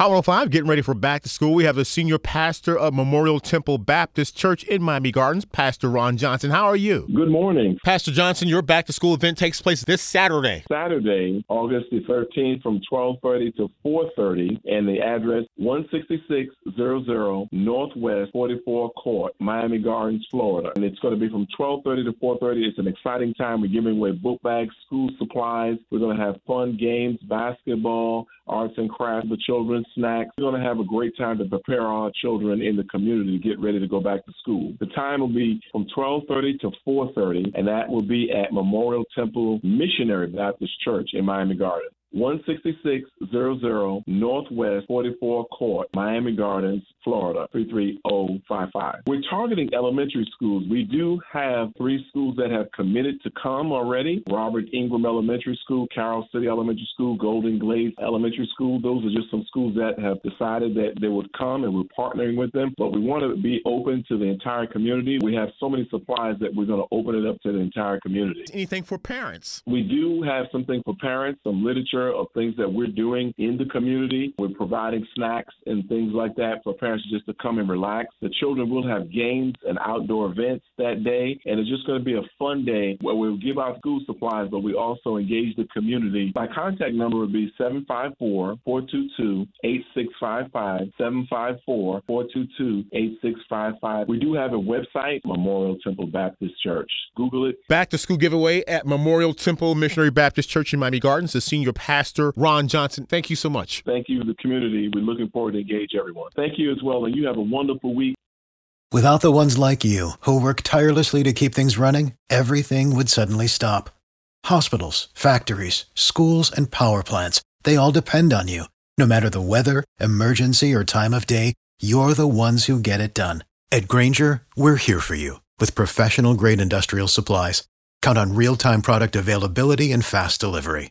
Hot 105, getting ready for back to school. We have the senior pastor of Memorial Temple Baptist Church in Miami Gardens, Pastor Ron Johnson. How are you? Good morning. Pastor Johnson, your back to school event takes place this Saturday. Saturday, August the 13th from 12:30 to 4:30 and the address 16600 Northwest 44 Court, Miami Gardens, Florida. And it's going to be from 12:30 to 4:30. It's an exciting time. We're giving away book bags, school supplies. We're going to have fun games, basketball, arts and crafts for children, snacks. We're going to have a great time to prepare our children in the community to get ready to go back to school. The time will be from 12:30 to 4:30, and that will be at Memorial Temple Missionary Baptist Church in Miami Gardens. 16600 Northwest 44 Court, Miami Gardens, Florida 33055. We're targeting elementary schools. We do have three schools that have committed to come already Robert Ingram Elementary School, Carol City Elementary School, Golden Glades Elementary School. Those are just some schools that have decided that they would come and we're partnering with them. But we want to be open to the entire community. We have so many supplies that we're going to open it up to the entire community. Anything for parents? We do have something for parents, some literature of things that we're doing in the community. We're providing snacks and things like that for parents just to come and relax. The children will have games and outdoor events that day, and it's just going to be a fun day where we'll give out school supplies, but we also engage the community. My contact number would be 754 422 8655. 754 422 8655. We do have a website, Memorial Temple Baptist Church. Google it. Back to school giveaway at Memorial Temple Missionary Baptist Church in Miami Gardens. The senior pastor, Ron Johnson. Thank you so much. Thank you, the community. We're looking forward to engage everyone. Thank you as well, and you have a wonderful week. Without the ones like you, who work tirelessly to keep things running, everything would suddenly stop. Hospitals, factories, schools, and power plants, they all depend on you. No matter the weather, emergency, or time of day, you're the ones who get it done. At Grainger, we're here for you with professional grade industrial supplies. Count on real time product availability and fast delivery.